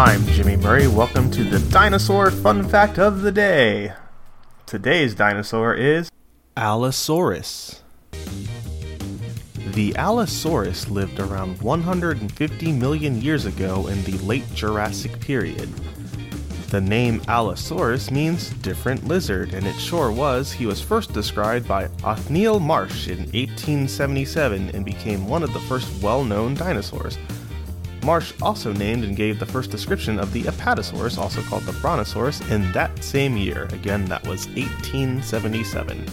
Murray. Welcome to the dinosaur fun fact of the day. Today's dinosaur is Allosaurus. The Allosaurus lived around 150 million years ago in the late Jurassic period. The name Allosaurus means different lizard, and it sure was. He was first described by Othniel Marsh in 1877 and became one of the first well known dinosaurs. Marsh also named and gave the first description of the Apatosaurus, also called the Brontosaurus, in that same year. Again, that was 1877.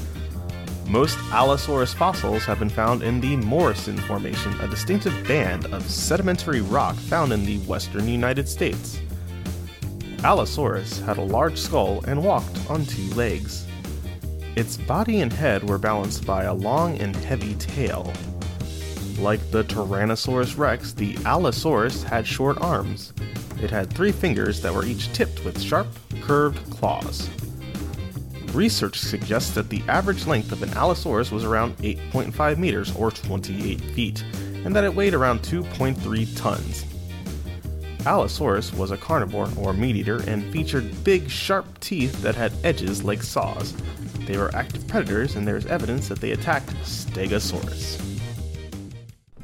Most Allosaurus fossils have been found in the Morrison Formation, a distinctive band of sedimentary rock found in the western United States. Allosaurus had a large skull and walked on two legs. Its body and head were balanced by a long and heavy tail. Like the Tyrannosaurus rex, the Allosaurus had short arms. It had three fingers that were each tipped with sharp, curved claws. Research suggests that the average length of an Allosaurus was around 8.5 meters or 28 feet, and that it weighed around 2.3 tons. Allosaurus was a carnivore or meat eater and featured big, sharp teeth that had edges like saws. They were active predators, and there is evidence that they attacked Stegosaurus.